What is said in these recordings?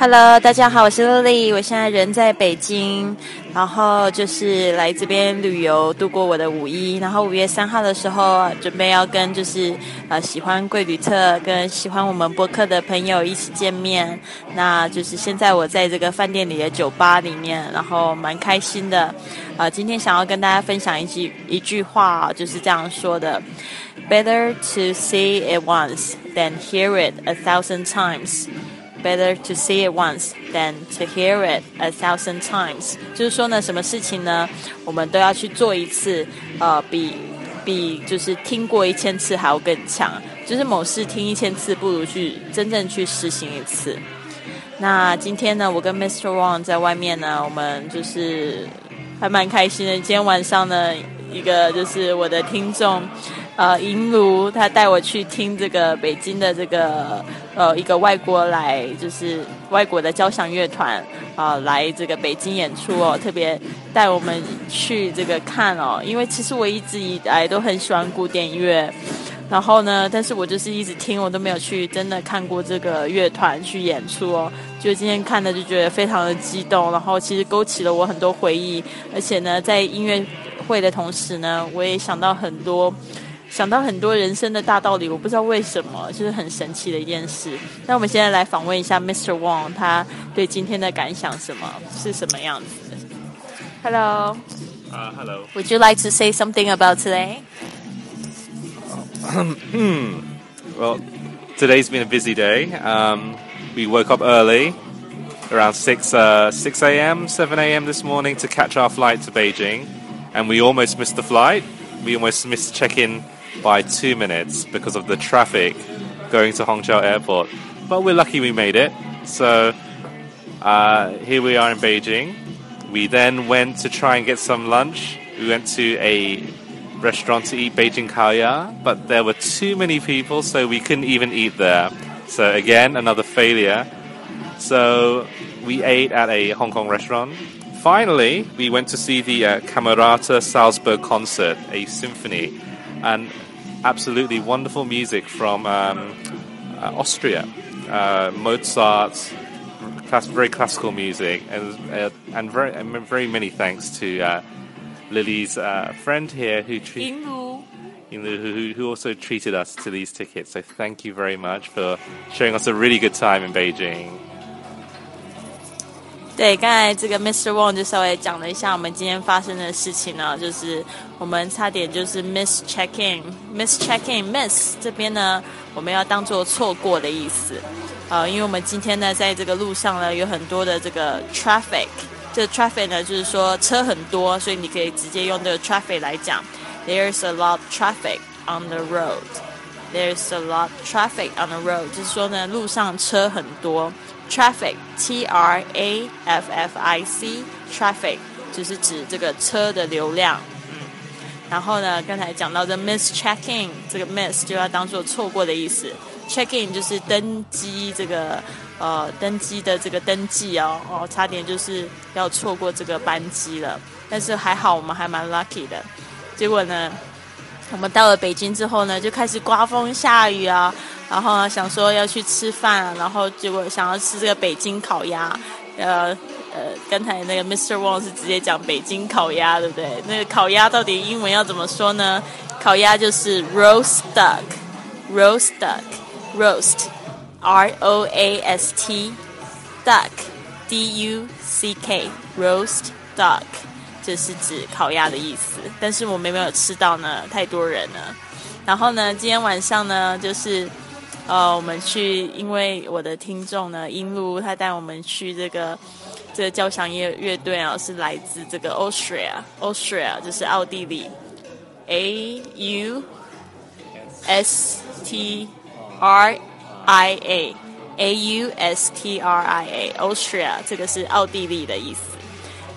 Hello，大家好，我是 Lily，我现在人在北京，然后就是来这边旅游度过我的五一，然后五月三号的时候准备要跟就是呃喜欢贵旅特跟喜欢我们播客的朋友一起见面，那就是现在我在这个饭店里的酒吧里面，然后蛮开心的，呃，今天想要跟大家分享一句一句话，就是这样说的：Better to see it once than hear it a thousand times。Better to see it once than to hear it a thousand times。就是说呢，什么事情呢，我们都要去做一次，呃，比比就是听过一千次还要更强。就是某事听一千次，不如去真正去实行一次。那今天呢，我跟 Mr. Wang 在外面呢，我们就是还蛮开心的。今天晚上呢，一个就是我的听众。呃，银如他带我去听这个北京的这个呃一个外国来就是外国的交响乐团啊来这个北京演出哦，特别带我们去这个看哦，因为其实我一直以来都很喜欢古典音乐，然后呢，但是我就是一直听，我都没有去真的看过这个乐团去演出哦，就今天看的就觉得非常的激动，然后其实勾起了我很多回忆，而且呢，在音乐会的同时呢，我也想到很多。想到很多人生的大道理，我不知道为什么，就是很神奇的一件事。那我们现在来访问一下 Mr. Wang，他对今天的感想什么是什么样子？Hello. Uh, hello. Would you like to say something about today? well, today's been a busy day. Um, we woke up early, around 6, uh, 6 a.m., 7 a.m. this morning to catch our flight to Beijing, and we almost missed the flight. We almost missed check-in by two minutes because of the traffic going to Hongqiao Airport. But we're lucky we made it. So uh, here we are in Beijing. We then went to try and get some lunch. We went to a restaurant to eat Beijing Kaoya, but there were too many people, so we couldn't even eat there. So again, another failure. So we ate at a Hong Kong restaurant. Finally, we went to see the uh, Camerata Salzburg concert, a symphony and absolutely wonderful music from um, uh, Austria, uh, Mozart, class, very classical music, and uh, and very and very many thanks to uh, Lily's uh, friend here who treated. Who, who also treated us to these tickets. So thank you very much for showing us a really good time in Beijing. 对，刚才这个 Mr. Wong 就稍微讲了一下我们今天发生的事情呢，就是我们差点就是 miss check in，miss check in，miss 这边呢，我们要当做错过的意思，呃，因为我们今天呢，在这个路上呢，有很多的这个 traffic，这 traffic 呢，就是说车很多，所以你可以直接用这个 traffic 来讲，there's a lot traffic on the road There's a lot traffic on the road，就是说呢，路上车很多。Traffic, T R A F F I C, traffic 就是指这个车的流量。嗯，然后呢，刚才讲到的 miss checking，这个 miss 就要当做错过的意思。Check-in 就是登机，这个呃登机的这个登记哦哦，差点就是要错过这个班机了。但是还好，我们还蛮 lucky 的。结果呢，我们到了北京之后呢，就开始刮风下雨啊。然后呢，想说要去吃饭，然后结果想要吃这个北京烤鸭，呃呃，刚才那个 Mr. Wang 是直接讲北京烤鸭，对不对？那个烤鸭到底英文要怎么说呢？烤鸭就是 roast duck，roast duck，roast，R O A S T，duck，D U C K，roast duck，这是指烤鸭的意思。但是我们没有吃到呢，太多人了。然后呢，今天晚上呢，就是。呃，我们去，因为我的听众呢，英路他带我们去这个这个交响乐乐队啊，是来自这个 Austria，Austria 就是奥地利，A U S T R I A，A U S T R I A，Austria 这个是奥地利的意思。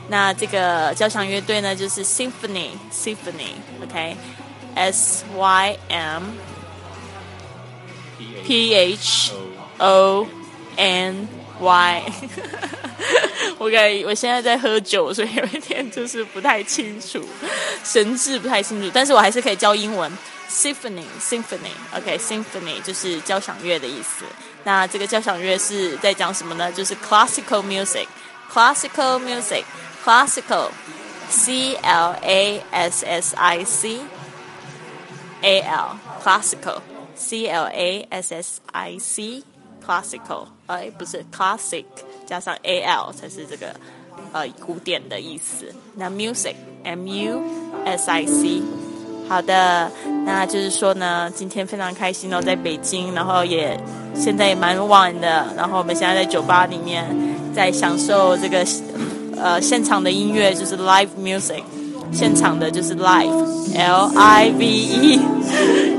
那这个交响乐队呢，就是 Symphony，Symphony，OK，S Y M。P H O N Y，我感我现在在喝酒，所以有一点就是不太清楚，神志不太清楚，但是我还是可以教英文。Symphony，Symphony，OK，Symphony 就是交响乐的意思。那这个交响乐是在讲什么呢？就是 classical music，classical music Classical, C L A S S I C, A L classical，C L A S S I C classical，哎，不是 classic 加上 A L 才是这个呃古典的意思。那 music M U S I C。好的，那就是说呢，今天非常开心哦，在北京，然后也现在也蛮晚的，然后我们现在在酒吧里面在享受这个呃现场的音乐，就是 live music，现场的就是 live，L I V E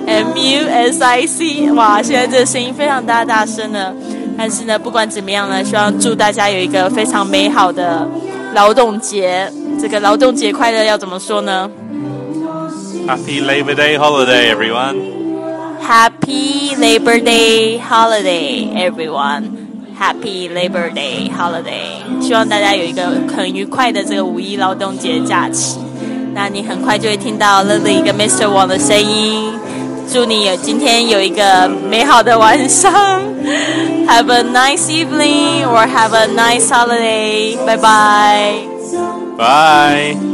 M U S I C，哇，现在这个声音非常大大声呢，但是呢，不管怎么样呢，希望祝大家有一个非常美好的劳动节，这个劳动节快乐要怎么说呢？Happy Labor Day holiday, everyone. Happy Labor Day holiday, everyone. Happy Labor Day holiday. 希望大家有一个很愉快的这个五一劳动节假期。那你很快就会听到 Lily 跟 Mr. Wang 的声音。祝你有今天有一个美好的晚上。Have a nice evening or have a nice holiday. Bye bye. Bye.